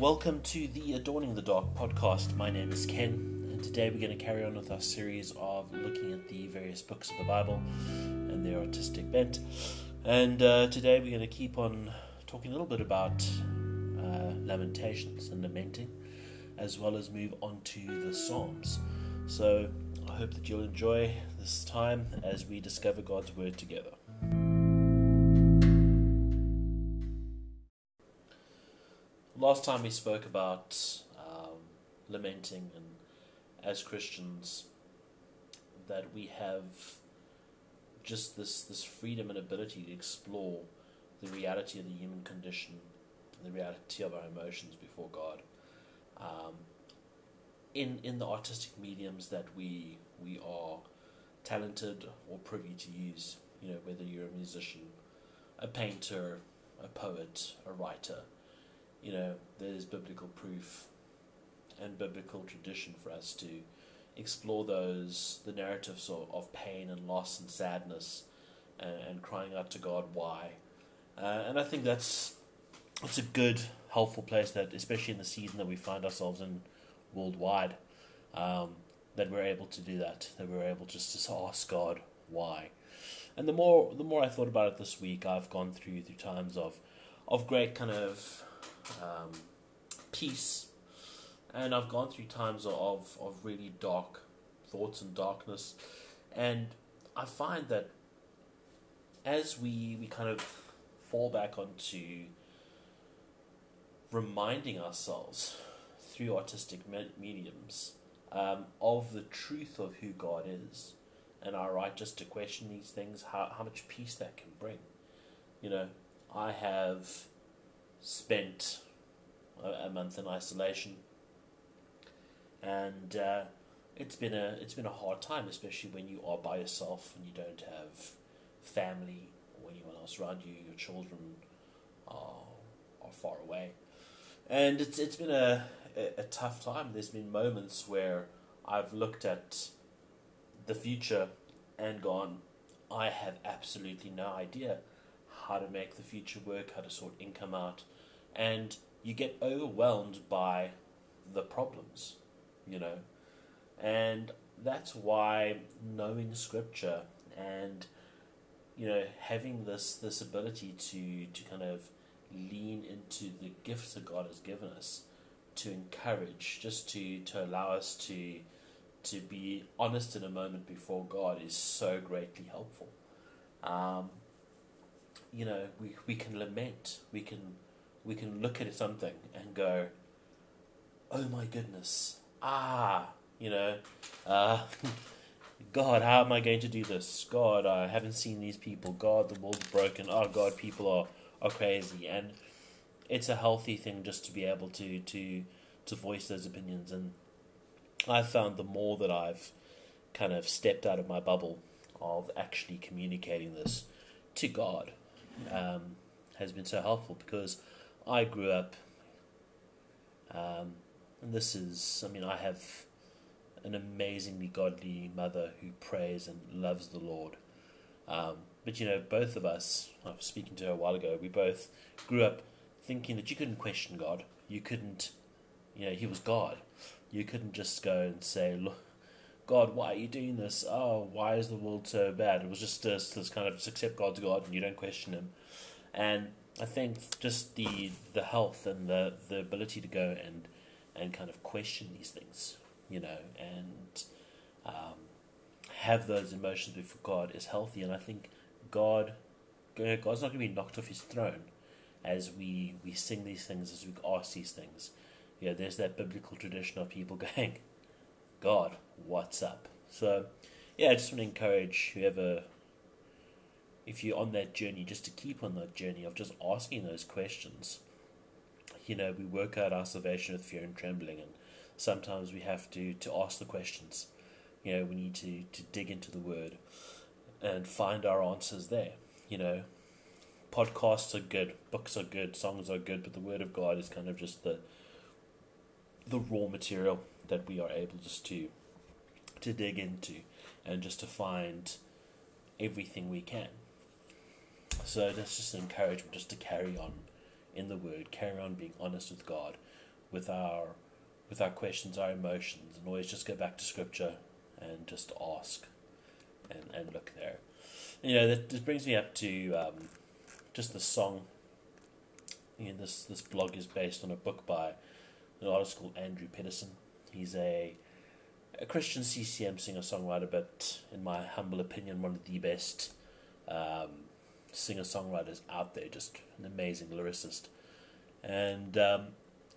Welcome to the Adorning the Dark podcast. My name is Ken, and today we're going to carry on with our series of looking at the various books of the Bible and their artistic bent. And uh, today we're going to keep on talking a little bit about uh, lamentations and lamenting, as well as move on to the Psalms. So I hope that you'll enjoy this time as we discover God's Word together. Last time we spoke about um, lamenting, and as Christians, that we have just this, this freedom and ability to explore the reality of the human condition, the reality of our emotions before God. Um, in in the artistic mediums that we we are talented or privy to use, you know, whether you're a musician, a painter, a poet, a writer, you know, there's biblical proof and biblical tradition for us to explore those the narratives of, of pain and loss and sadness and, and crying out to God why. Uh, and I think that's it's a good, helpful place that, especially in the season that we find ourselves in worldwide, um, that we're able to do that. That we're able just to ask God why. And the more the more I thought about it this week, I've gone through through times of of great kind of um, peace, and I've gone through times of of really dark thoughts and darkness, and I find that as we we kind of fall back onto reminding ourselves through artistic mediums um, of the truth of who God is and our right just to question these things, how, how much peace that can bring. You know, I have spent a, a month in isolation and uh, it's been a it's been a hard time, especially when you are by yourself and you don't have family or anyone else around you. Your children are are far away, and it's it's been a, a, a tough time. There's been moments where I've looked at the future and gone, I have absolutely no idea how to make the future work, how to sort income out, and you get overwhelmed by the problems, you know, and that's why knowing scripture and you know having this this ability to to kind of lean into the gifts that God has given us to encourage, just to, to allow us to to be honest in a moment before God is so greatly helpful. Um, you know, we we can lament, we can we can look at something and go, "Oh my goodness, ah," you know, uh, God, how am I going to do this? God, I haven't seen these people. God, the world's broken. Oh God, people are are crazy, and it's a healthy thing just to be able to to to voice those opinions. And I've found the more that I've kind of stepped out of my bubble of actually communicating this to God um, has been so helpful because I grew up, um, and this is, I mean, I have an amazingly godly mother who prays and loves the Lord. Um, but you know, both of us, I was speaking to her a while ago, we both grew up thinking that you couldn't question God. You couldn't, you know, He was God. You couldn't just go and say, look, God, why are you doing this? Oh, why is the world so bad? It was just this, this kind of just accept God's God and you don't question Him. And I think just the the health and the, the ability to go and and kind of question these things, you know, and um, have those emotions before God is healthy. And I think God, God's not going to be knocked off His throne as we we sing these things, as we ask these things. You know, there's that biblical tradition of people going, God, what's up? So, yeah, I just want to encourage whoever, if you're on that journey, just to keep on that journey of just asking those questions. You know, we work out our salvation with fear and trembling, and sometimes we have to, to ask the questions. You know, we need to, to dig into the Word and find our answers there. You know, podcasts are good, books are good, songs are good, but the Word of God is kind of just the the raw material that we are able just to to dig into and just to find everything we can. So that's just an encouragement just to carry on in the word, carry on being honest with God, with our with our questions, our emotions, and always just go back to scripture and just ask and, and look there. You know, that this brings me up to um, just the song. You know, this this blog is based on a book by an artist called Andrew Peterson. He's a a Christian CCM singer songwriter, but in my humble opinion, one of the best um, singer songwriters out there. Just an amazing lyricist, and um,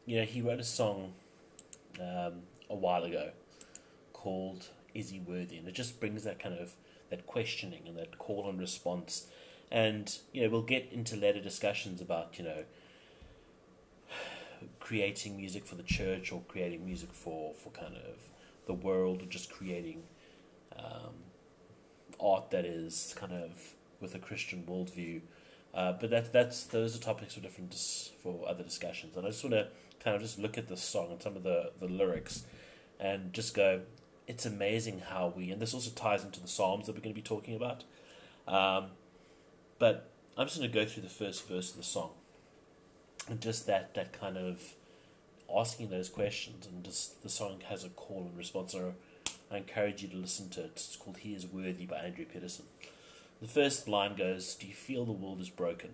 you know he wrote a song um, a while ago called "Is He Worthy," and it just brings that kind of that questioning and that call and response. And you know we'll get into later discussions about you know creating music for the church or creating music for, for kind of the world or just creating um, art that is kind of with a Christian worldview. Uh, but that that's those are topics for different dis- for other discussions. And I just want to kind of just look at this song and some of the, the lyrics and just go, it's amazing how we, and this also ties into the Psalms that we're going to be talking about. Um, but I'm just going to go through the first verse of the song. Just that, that kind of asking those questions, and just the song has a call and response. And I encourage you to listen to it. It's called He is Worthy by Andrew Peterson. The first line goes, Do you feel the world is broken?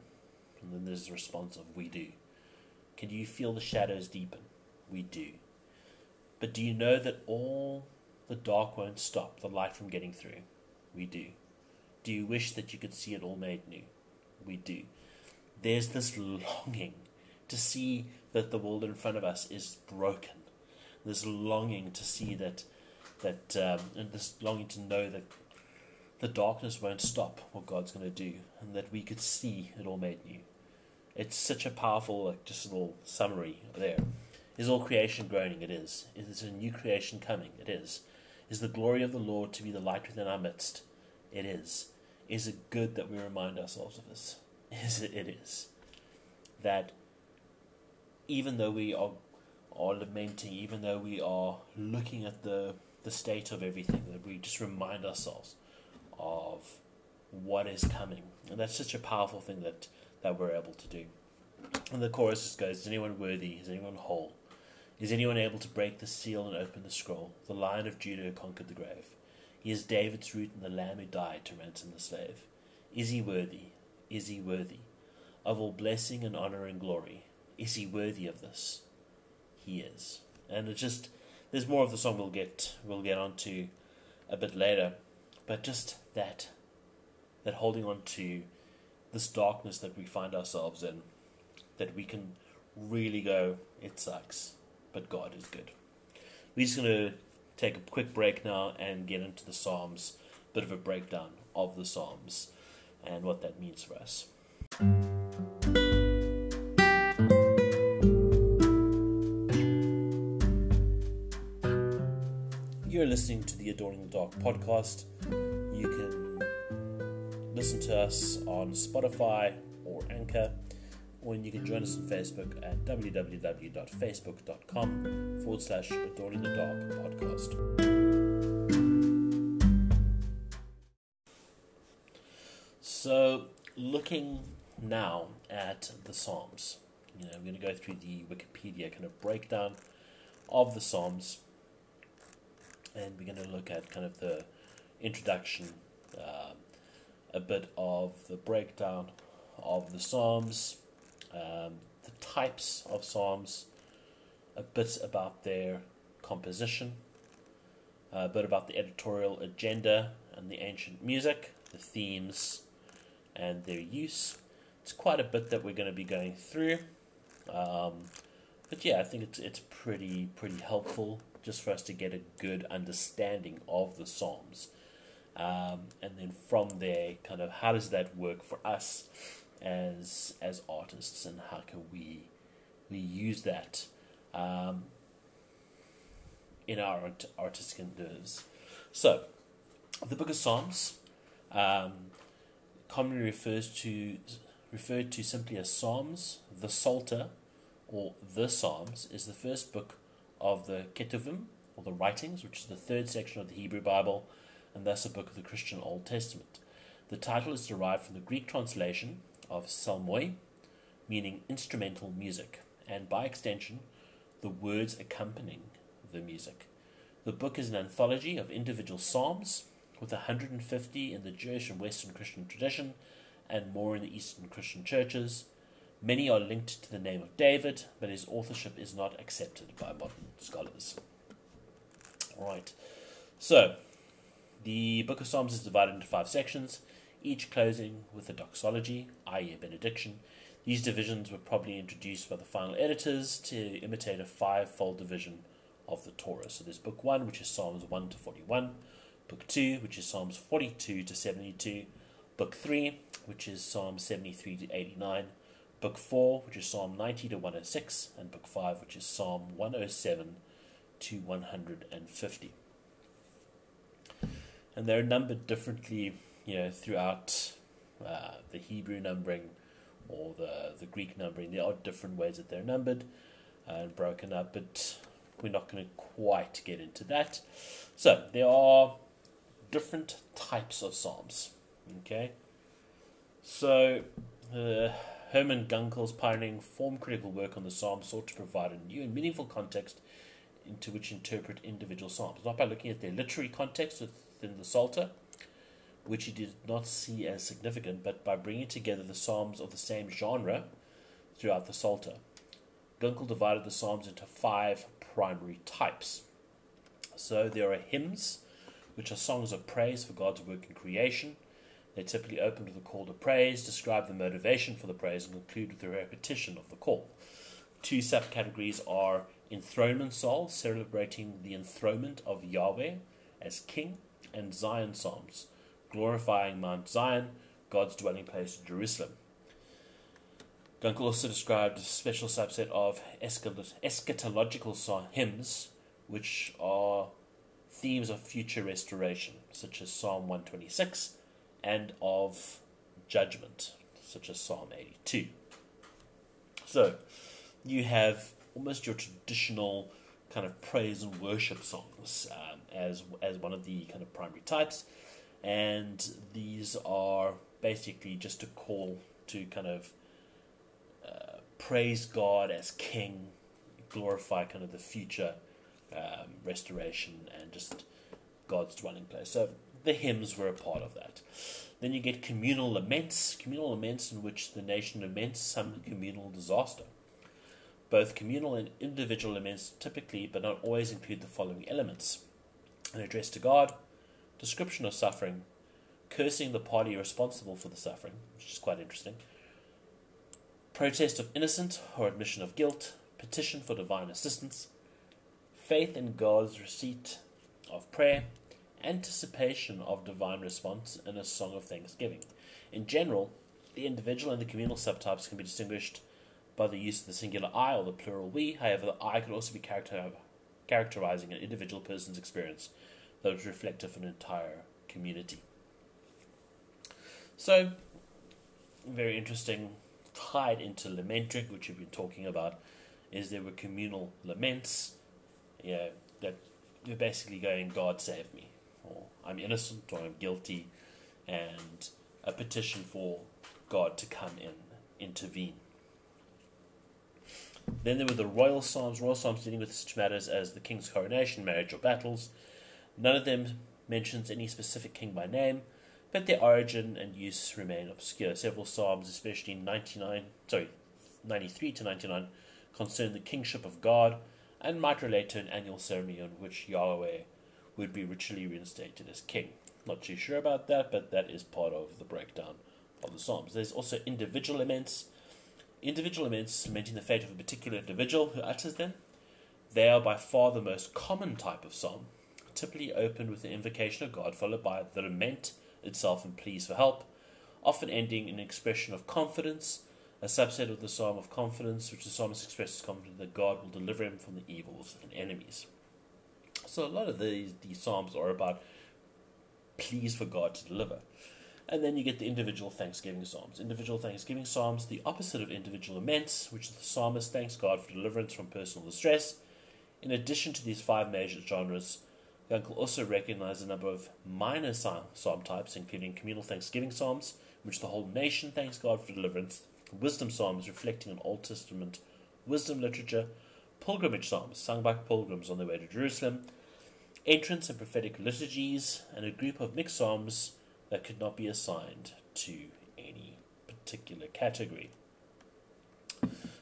And then there's the response of, We do. Can you feel the shadows deepen? We do. But do you know that all the dark won't stop the light from getting through? We do. Do you wish that you could see it all made new? We do. There's this longing to see that the world in front of us is broken. This longing to see that, that um, and this longing to know that the darkness won't stop what God's going to do, and that we could see it all made new. It's such a powerful, like, just a little summary there. Is all creation groaning? It is. Is a new creation coming? It is. Is the glory of the Lord to be the light within our midst? It is. Is it good that we remind ourselves of this? Is it? It is. That even though we are are lamenting, even though we are looking at the the state of everything, that we just remind ourselves of what is coming, and that's such a powerful thing that that we're able to do. And the chorus just goes: Is anyone worthy? Is anyone whole? Is anyone able to break the seal and open the scroll? The Lion of Judah conquered the grave. He is David's root and the Lamb who died to ransom the slave. Is he worthy? Is he worthy of all blessing and honor and glory? Is he worthy of this? He is. And it just there's more of the song we'll get we'll get onto a bit later. But just that that holding on to this darkness that we find ourselves in, that we can really go, it sucks, but God is good. We're just gonna take a quick break now and get into the Psalms, bit of a breakdown of the Psalms and what that means for us. Listening to the Adorning the Dark podcast. You can listen to us on Spotify or Anchor, or you can join us on Facebook at www.facebook.com forward slash Adorning the Dark podcast. So, looking now at the Psalms, you know, I'm going to go through the Wikipedia kind of breakdown of the Psalms and we're going to look at kind of the introduction, um, a bit of the breakdown of the Psalms, um, the types of Psalms, a bit about their composition, a bit about the editorial agenda and the ancient music, the themes, and their use. It's quite a bit that we're going to be going through. Um, but yeah, I think it's it's pretty pretty helpful just for us to get a good understanding of the Psalms. Um, and then from there, kind of how does that work for us as as artists, and how can we we use that um, in our art- artistic endeavors? So, the Book of Psalms um, commonly refers to referred to simply as Psalms. The Psalter, or the Psalms, is the first book of the Ketuvim, or the writings, which is the third section of the Hebrew Bible, and thus a book of the Christian Old Testament. The title is derived from the Greek translation of psalmoi, meaning instrumental music, and by extension, the words accompanying the music. The book is an anthology of individual psalms, with 150 in the Jewish and Western Christian tradition and more in the Eastern Christian churches. Many are linked to the name of David, but his authorship is not accepted by modern scholars. Right. So, the Book of Psalms is divided into five sections, each closing with a doxology, i.e., a benediction. These divisions were probably introduced by the final editors to imitate a five-fold division of the Torah. So there's Book 1, which is Psalms 1 to 41, Book 2, which is Psalms 42 to 72, Book 3, which is Psalm 73 to 89, Book 4, which is Psalm 90 to 106, and Book 5, which is Psalm 107 to 150 and they're numbered differently, you know, throughout uh, the Hebrew numbering or the the Greek numbering. There are different ways that they're numbered and broken up, but we're not going to quite get into that. So there are different types of psalms. Okay, so uh, Hermann Gunkel's pioneering form critical work on the psalms sought to provide a new and meaningful context into which interpret individual psalms, not by looking at their literary context within the Psalter, which he did not see as significant, but by bringing together the Psalms of the same genre throughout the Psalter. Gunkel divided the Psalms into five primary types. So there are hymns, which are songs of praise for God's work in creation. They typically open with a call to praise, describe the motivation for the praise, and conclude with a repetition of the call. Two subcategories are enthronement psalms, celebrating the enthronement of Yahweh as king, and Zion Psalms, glorifying Mount Zion, God's dwelling place, in Jerusalem. Gunkel also described a special subset of eschatological hymns, which are themes of future restoration, such as Psalm 126, and of judgment, such as Psalm 82. So, you have almost your traditional kind of praise and worship songs um, as as one of the kind of primary types, and these are basically just a call to kind of uh, praise God as King, glorify kind of the future um, restoration and just God's dwelling place. So the hymns were a part of that. Then you get communal laments, communal laments in which the nation laments some communal disaster. Both communal and individual laments typically, but not always, include the following elements an address to God, description of suffering, cursing the party responsible for the suffering, which is quite interesting, protest of innocence or admission of guilt, petition for divine assistance, faith in God's receipt of prayer, anticipation of divine response, and a song of thanksgiving. In general, the individual and the communal subtypes can be distinguished by the use of the singular I or the plural we. However, the I could also be character- characterizing an individual person's experience that was reflective of an entire community. So, very interesting, tied into lamentric, which we've been talking about, is there were communal laments, know, that you're basically going, God save me, or I'm innocent, or I'm guilty, and a petition for God to come in, intervene. Then there were the royal psalms, royal psalms dealing with such matters as the king's coronation, marriage, or battles. None of them mentions any specific king by name, but their origin and use remain obscure. Several psalms, especially 99, sorry, 93 to 99, concern the kingship of God and might relate to an annual ceremony on which Yahweh would be ritually reinstated as king. Not too sure about that, but that is part of the breakdown of the Psalms. There's also individual laments Individual laments cementing the fate of a particular individual who utters them. They are by far the most common type of psalm, typically opened with the invocation of God, followed by the lament itself and pleas for help, often ending in an expression of confidence, a subset of the psalm of confidence, which the psalmist expresses confidence that God will deliver him from the evils and enemies. So a lot of these, these psalms are about pleas for God to deliver. And then you get the individual thanksgiving psalms. Individual thanksgiving psalms, the opposite of individual laments, which the psalmist thanks God for deliverance from personal distress. In addition to these five major genres, Gunkel also recognized a number of minor psalm types, including communal thanksgiving psalms, in which the whole nation thanks God for deliverance, wisdom psalms reflecting on Old Testament wisdom literature, pilgrimage psalms sung by pilgrims on their way to Jerusalem, entrance and prophetic liturgies, and a group of mixed psalms that could not be assigned to any particular category.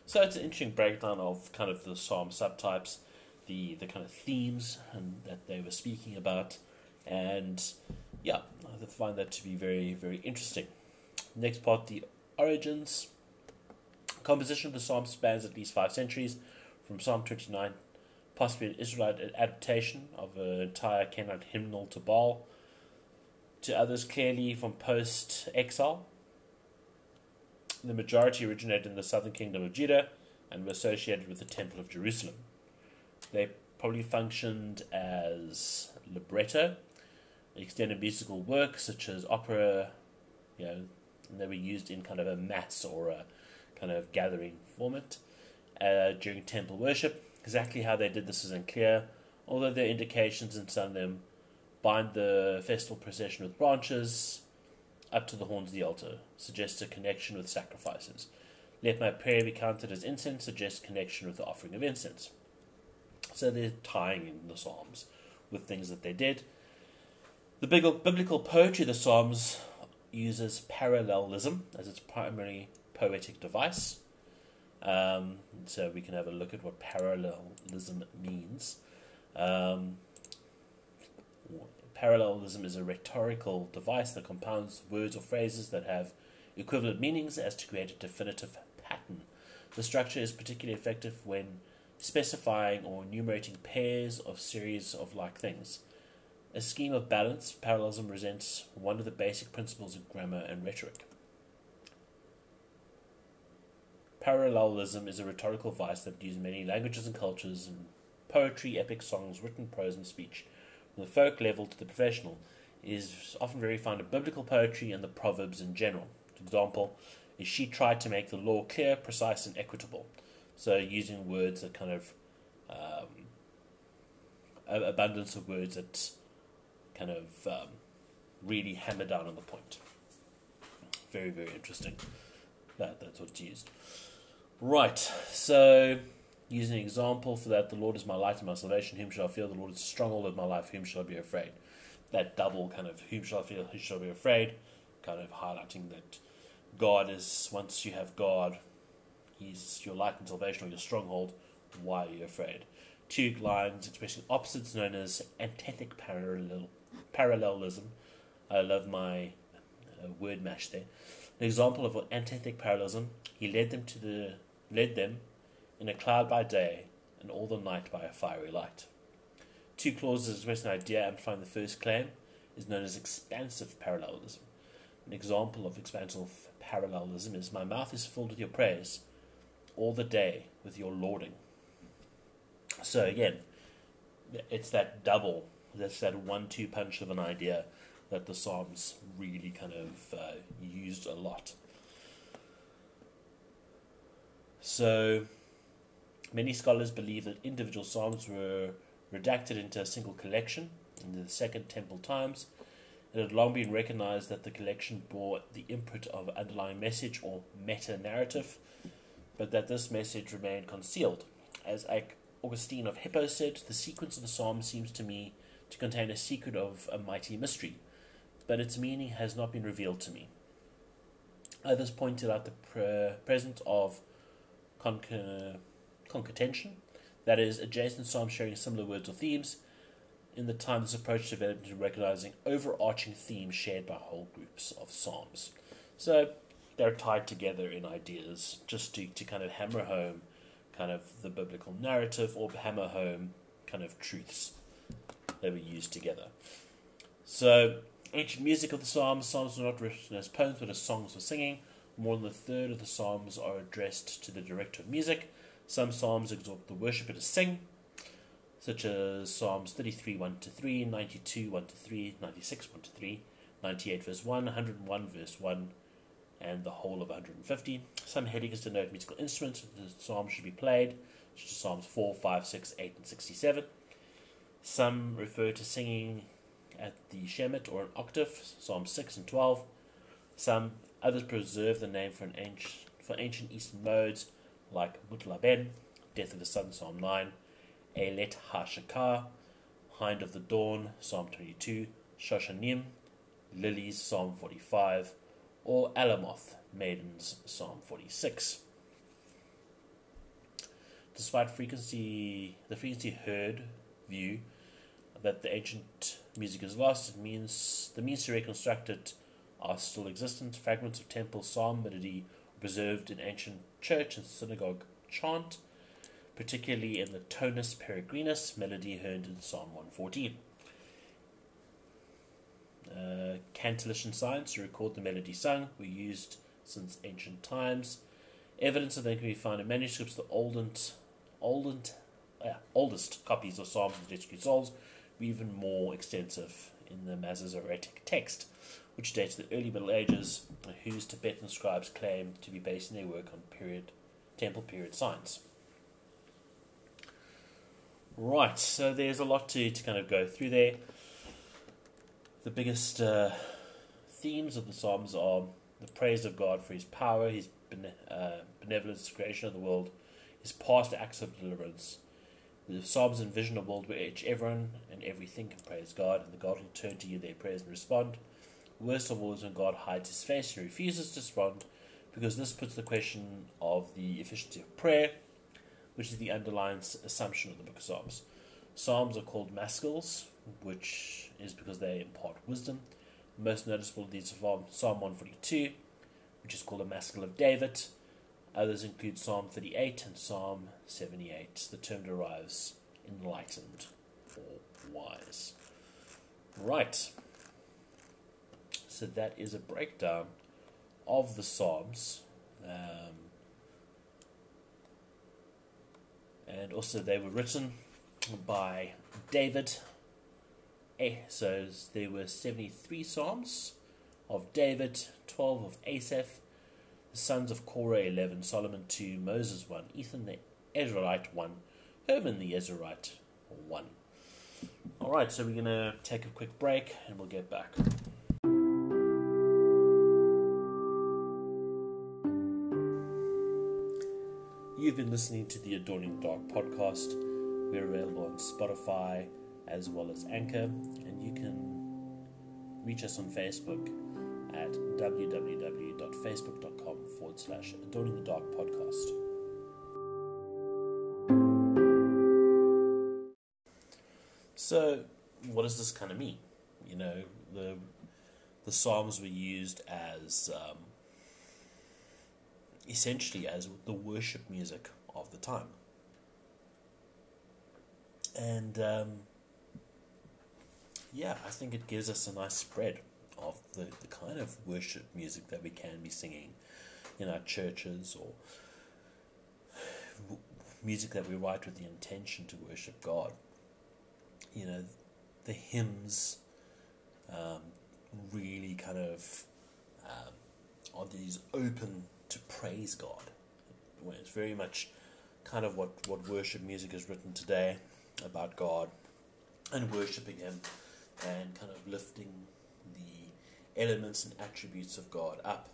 So it's an interesting breakdown of kind of the psalm subtypes, the the kind of themes and that they were speaking about, and yeah, I find that to be very very interesting. Next part, the origins. Composition of the psalm spans at least five centuries, from Psalm 29, possibly an Israelite adaptation of an entire Canaanite hymnal to Baal, to others clearly from post exile. The majority originated in the southern kingdom of Judah and were associated with the Temple of Jerusalem. They probably functioned as libretto, extended musical works such as opera, you know, and they were used in kind of a mass or a kind of gathering format uh, during temple worship. Exactly how they did this is unclear, although there are indications in some of them bind the festival procession with branches up to the horns of the altar, suggests a connection with sacrifices. Let my prayer be counted as incense, suggests connection with the offering of incense. So they're tying in the Psalms with things that they did. The biblical poetry of the Psalms uses parallelism as its primary poetic device. Um, so we can have a look at what parallelism means. Um, parallelism is a rhetorical device that compounds words or phrases that have equivalent meanings as to create a definitive pattern. The structure is particularly effective when specifying or enumerating pairs of series of like things. A scheme of balance, parallelism presents one of the basic principles of grammar and rhetoric. Parallelism is a rhetorical vice that uses many languages and cultures in poetry, epic songs, written prose, and speech, from the folk level to the professional. It is often very found in biblical poetry and the Proverbs in general. For example, is she tried to make the law clear, precise, and equitable. So using words that kind of um, abundance of words that kind of um, really hammer down on the point. Very, very interesting. That that's what's used. Right. So, using an example for that, the Lord is my light and my salvation. Whom shall I fear? The Lord is the stronghold of my life. Whom shall I be afraid? That double kind of whom shall I fear? Whom shall I be afraid? Kind of highlighting that God is once you have God, He's your light and salvation or your stronghold. Why are you afraid? Two lines expressing opposites known as antithetic parallel parallelism. I love my uh, word mash there. An example of antithetic parallelism, he led them to the led them in a cloud by day and all the night by a fiery light. Two clauses express an idea amplifying the first claim is known as expansive parallelism. An example of expansive parallelism is My mouth is filled with your praise, all the day with your lauding. So again, it's that double that's that one-two punch of an idea that the Psalms really kind of uh, used a lot. So, many scholars believe that individual Psalms were redacted into a single collection in the Second Temple times. It had long been recognized that the collection bore the imprint of underlying message or meta narrative, but that this message remained concealed. As Augustine of Hippo said, the sequence of the Psalms seems to me to contain a secret of a mighty mystery, but its meaning has not been revealed to me. Others pointed out the pre- presence of concatenation, that is, adjacent psalms sharing similar words or themes. In the time, this approach developed into recognizing overarching themes shared by whole groups of psalms. So they're tied together in ideas just to, to kind of hammer home kind of the biblical narrative or hammer home kind of truths they were used together. So, ancient music of the Psalms, Psalms were not written as poems but as songs for singing. More than a third of the Psalms are addressed to the director of music. Some Psalms exhort the worshipper to sing, such as Psalms 33 1 to 3, 92 1 to 3, 96 1 to 3, 98 verse 1, 101 verse 1, and the whole of 150. Some headings denote musical instruments that the psalm should be played, such as Psalms 4, 5, 6, 8, and 67. Some refer to singing at the Shemit or an octave, Psalm 6 and 12. Some others preserve the name for, an ancient, for ancient Eastern modes like Mutlaben, death of the Sun, Psalm 9, Eilet HaShakar, Hind of the Dawn, Psalm 22, Shoshanim, Lilies, Psalm 45, or Alamoth, Maidens, Psalm 46. Despite frequency, the frequency heard view that the ancient music is lost, it means the means to reconstruct it are still existent. Fragments of temple psalm melody preserved in ancient church and synagogue chant, particularly in the tonus peregrinus melody heard in Psalm 114. Uh, cantillation signs to record the melody sung were used since ancient times. Evidence of them can be found in manuscripts. The oldest, oldest, uh, oldest copies of Psalms and Liturgy Souls were even more extensive in the Masoretic text, which dates to the early Middle Ages, whose Tiberian scribes claim to be basing their work on period temple period signs. Right, so there's a lot to, to kind of go through there. The biggest uh, themes of the Psalms are the praise of God for his power, his bene- uh, benevolence, creation of the world, his past acts of deliverance. The Psalms envision a world where each, everyone and everything can praise God, and the God will turn to you their prayers and respond. Worst of all is when God hides his face and refuses to respond, because this puts the question of the efficiency of prayer which is the underlying assumption of the book of Psalms. Psalms are called maskils, which is because they impart wisdom. Most noticeable of these are Psalm 142, which is called a maskil of David. Others include Psalm 38 and Psalm 78. The term derives enlightened or wise. Right. So that is a breakdown of the Psalms. Um, and also they were written by David. Eh, so there were 73 Psalms of David, 12 of Asaph, the sons of Korah 11, Solomon 2, Moses 1, Ethan the Ezrahite 1, Herman the Ezrahite 1. Alright, so we're going to take a quick break and we'll get back. You've been listening to the Adorning the Dark podcast. We're available on Spotify as well as Anchor, and you can reach us on Facebook at www.facebook.com forward slash Adorning the Dark podcast. So, what does this kind of mean? You know, the the Psalms were used as um, essentially as the worship music of the time. And um, yeah, I think it gives us a nice spread of the, the kind of worship music that we can be singing in our churches or music that we write with the intention to worship God. You know, the hymns um, really kind of um, are these open to praise God. It's very much kind of what, what worship music is written today about God and worshipping Him and kind of lifting the elements and attributes of God up.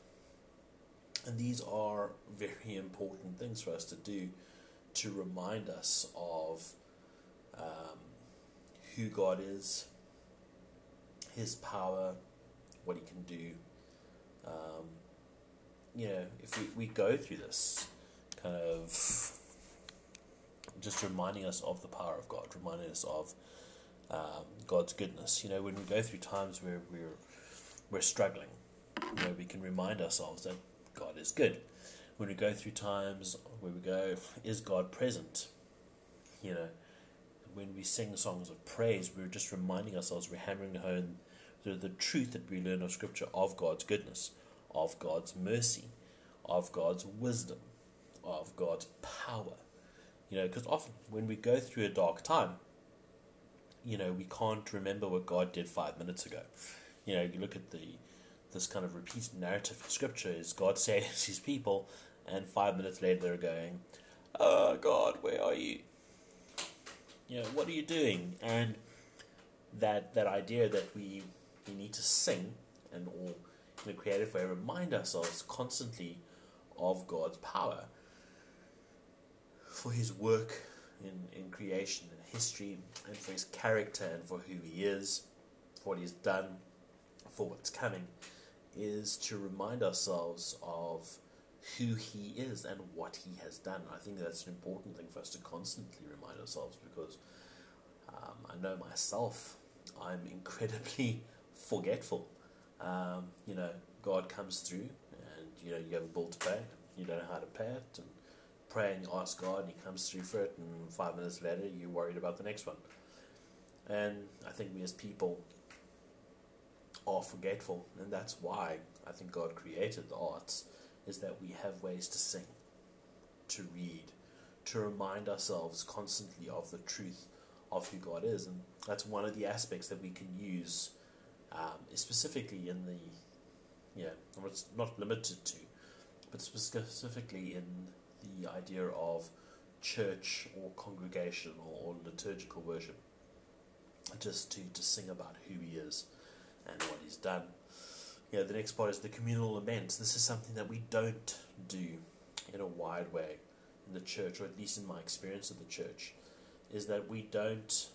And these are very important things for us to do to remind us of um, who God is, His power, what He can do. Um, you know, if we, we go through this kind of just reminding us of the power of God, reminding us of um, God's goodness. You know, when we go through times where we're we're struggling, you know, we can remind ourselves that God is good. When we go through times where we go, is God present? You know, when we sing songs of praise, we're just reminding ourselves, we're hammering home the, the truth that we learn of Scripture of God's goodness of God's mercy, of God's wisdom, of God's power. You know, because often when we go through a dark time, you know, we can't remember what God did five minutes ago. You know, you look at the this kind of repeated narrative in Scripture is God saves His people, and five minutes later they're going, "Oh God, where are you? You know, what are you doing?" And that that idea that we we need to sing and all in a creative way, remind ourselves constantly of God's power. for his work in, in creation and history, and for his character and for who he is, for what he's done, for what's coming, is to remind ourselves of who he is and what he has done. I think that's an important thing for us to constantly remind ourselves because um, I know myself, I'm incredibly forgetful. Um, you know, God comes through and you know you have a bill to pay, you don't know how to pay it, and pray and you ask God, and He comes through for it, and five minutes later you're worried about the next one. And I think we as people are forgetful, and that's why I think God created the arts, is that we have ways to sing, to read, to remind ourselves constantly of the truth of who God is, and that's one of the aspects that we can use, um, specifically in the, yeah, it's not limited to, but specifically in the idea of church or congregation or, or liturgical worship, just to, to sing about who He is and what He's done. You know, the next part is the communal laments. This is something that we don't do in a wide way in the church, or at least in my experience of the church, is that we don't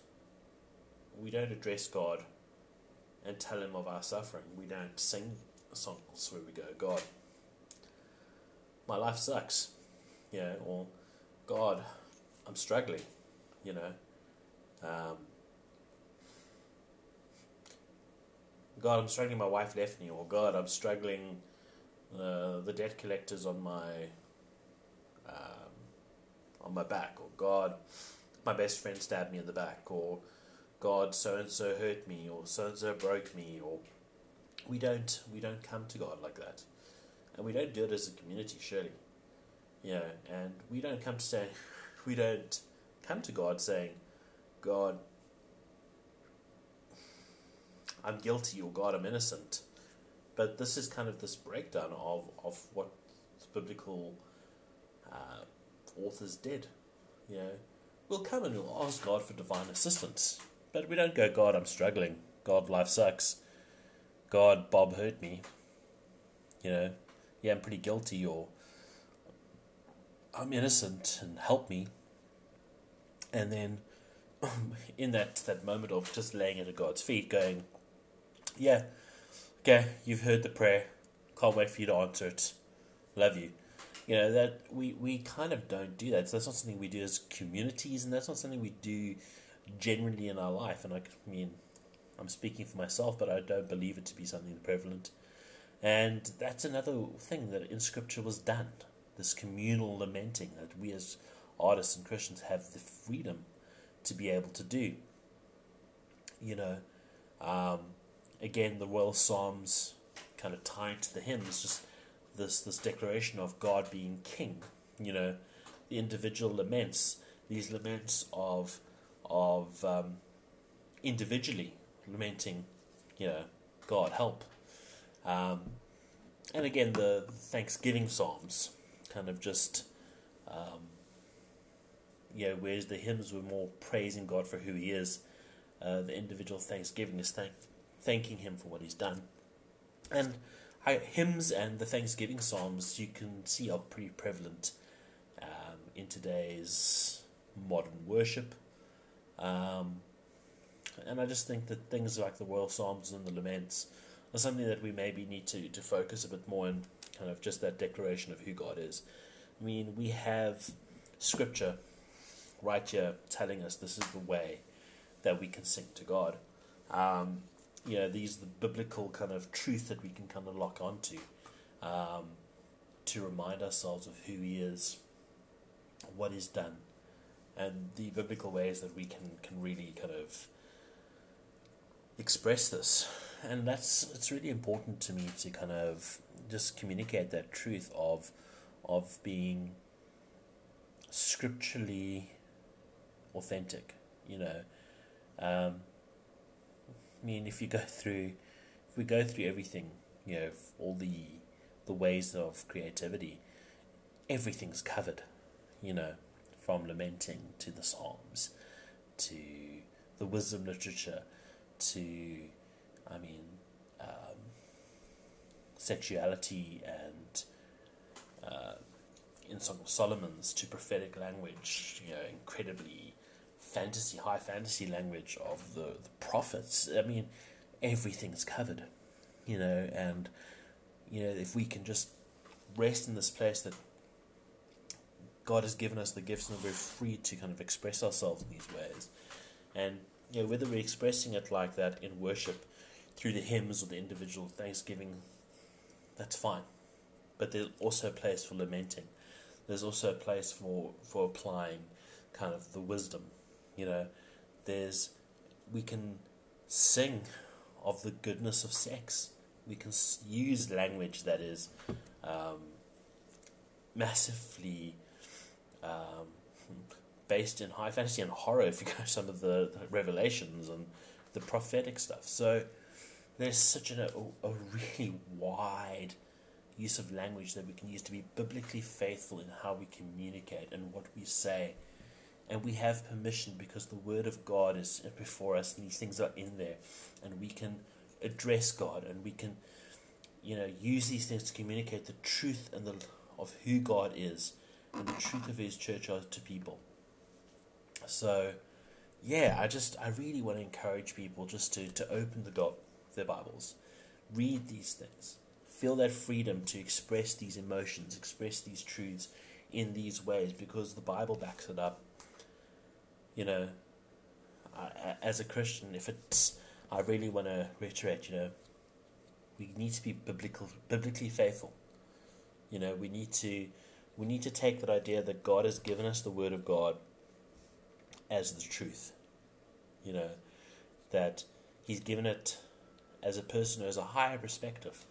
we don't address God and tell Him of our suffering. We don't sing songs where we go, God, my life sucks you know, or God, I'm struggling, you know. Um, God, I'm struggling. My wife left me, or God, I'm struggling. Uh, the debt collectors on my um, on my back, or God, my best friend stabbed me in the back, or God, so and so hurt me, or so and so broke me, or we don't we don't come to God like that, and we don't do it as a community, surely. You know, and we don't come to say, we don't come to God saying, God, I'm guilty or God, I'm innocent. But this is kind of this breakdown of, of what biblical uh, authors did. You know, we'll come and we'll ask God for divine assistance, but we don't go, God, I'm struggling. God, life sucks. God, Bob hurt me. You know, yeah, I'm pretty guilty, or I'm innocent and help me. And then in that, that moment of just laying it at God's feet, going, Yeah, okay, you've heard the prayer. Can't wait for you to answer it. Love you. You know, that we, we kind of don't do that. So that's not something we do as communities, and that's not something we do generally in our life. And I mean, I'm speaking for myself, but I don't believe it to be something prevalent. And that's another thing that in Scripture was done this communal lamenting that we as artists and Christians have the freedom to be able to do. You know, um, again, the royal psalms kind of tied to the hymns, just this this declaration of God being King. You know, the individual laments, these laments of of um, individually lamenting, you know, God help. Um, and again, the Thanksgiving psalms kind of just, um, you know, whereas the hymns were more praising God for who He is, uh, the individual thanksgiving is thank- thanking Him for what He's done. And I, hymns and the Thanksgiving Psalms you can see are pretty prevalent um, in today's modern worship. Um, and I just think that things like the Royal Psalms and the Laments are something that we maybe need to, to focus a bit more on kind of just that declaration of who God is. I mean, we have scripture right here telling us this is the way that we can sing to God. Um, you know, these the biblical kind of truth that we can kind of lock onto um, to remind ourselves of who He is, what He's done, and the biblical ways that we can can really kind of express this. And that's it's really important to me to kind of just communicate that truth of of being scripturally authentic. You know, um, I mean, if you go through, if we go through everything, you know, all the the ways of creativity, everything's covered. You know, from lamenting to the psalms, to the wisdom literature, to, I mean, um, sexuality and uh, in Song of Solomon's to prophetic language, you know, incredibly fantasy, high fantasy language of the, the prophets. I mean, everything's covered, you know, and you know if we can just rest in this place that God has given us the gifts and we're free to kind of express ourselves in these ways, and you know whether we're expressing it like that in worship through the hymns or the individual thanksgiving, that's fine. But there's also a place for lamenting. There's also a place for, for applying kind of the wisdom. You know, there's we can sing of the goodness of sex. We can use language that is um, massively um, based in high fantasy and horror. If you go some of the, the revelations and the prophetic stuff, so there's such a, a really wide use of language that we can use to be biblically faithful in how we communicate and what we say. And we have permission because the Word of God is before us and these things are in there. And we can address God and we can, you know, use these things to communicate the truth and the of who God is and the truth of His church to people. So, yeah, I just I really want to encourage people just to to open the God their Bibles, read these things, feel that freedom to express these emotions, express these truths in these ways because the Bible backs it up. You know, I, as a Christian, if it's, I really want to reiterate, you know, we need to be biblical, biblically faithful. You know, we need to, we need to take that idea that God has given us the Word of God as the truth. You know, that He's given it as a person who has a higher perspective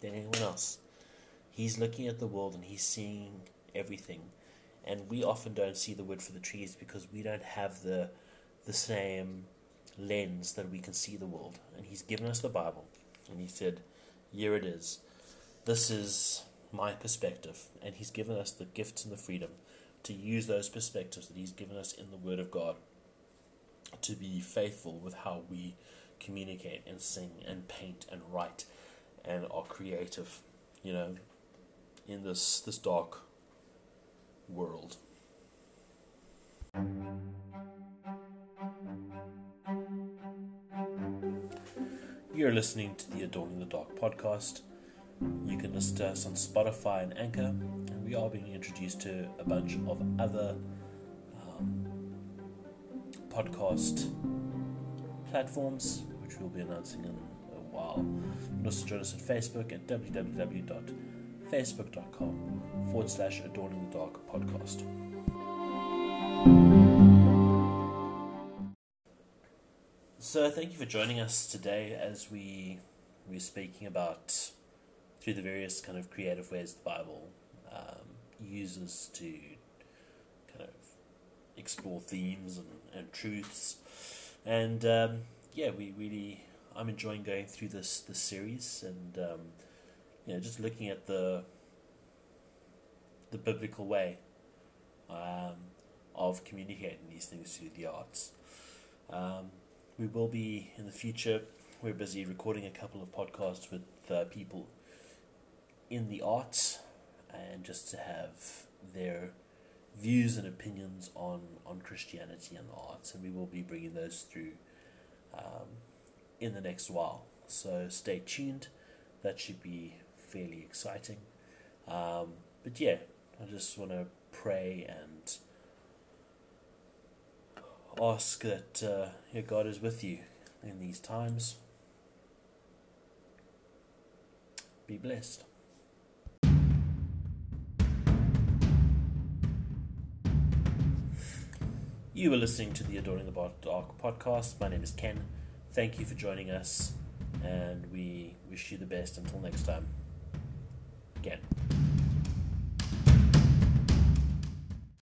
than anyone else. He's looking at the world and he's seeing everything. And we often don't see the wood for the trees because we don't have the the same lens that we can see the world. And he's given us the Bible. And he said, Here it is. This is my perspective. And he's given us the gifts and the freedom to use those perspectives that he's given us in the Word of God to be faithful with how we communicate and sing and paint and write and are creative, you know, in this this dark world. You're listening to the Adorning the Dark podcast. You can listen to us on Spotify and Anchor, and we are being introduced to a bunch of other um, podcast platforms which we'll be announcing in a while. Can also join us on Facebook at www.facebook.com forward slash Adorning the Dark podcast. So thank you for joining us today as we we're speaking about through the various kind of creative ways the Bible um, uses to kind of explore themes and, and truths. And um, yeah, we really I'm enjoying going through this this series and um, you know just looking at the the biblical way um, of communicating these things through the arts. Um, we will be in the future. We're busy recording a couple of podcasts with uh, people in the arts, and just to have their views and opinions on on Christianity and the arts, and we will be bringing those through um, in the next while. So stay tuned. That should be fairly exciting. Um, but yeah, I just want to pray and ask that uh, your God is with you in these times. Be blessed. You are listening to the Adorning the Dark podcast. My name is Ken. Thank you for joining us, and we wish you the best until next time. Again.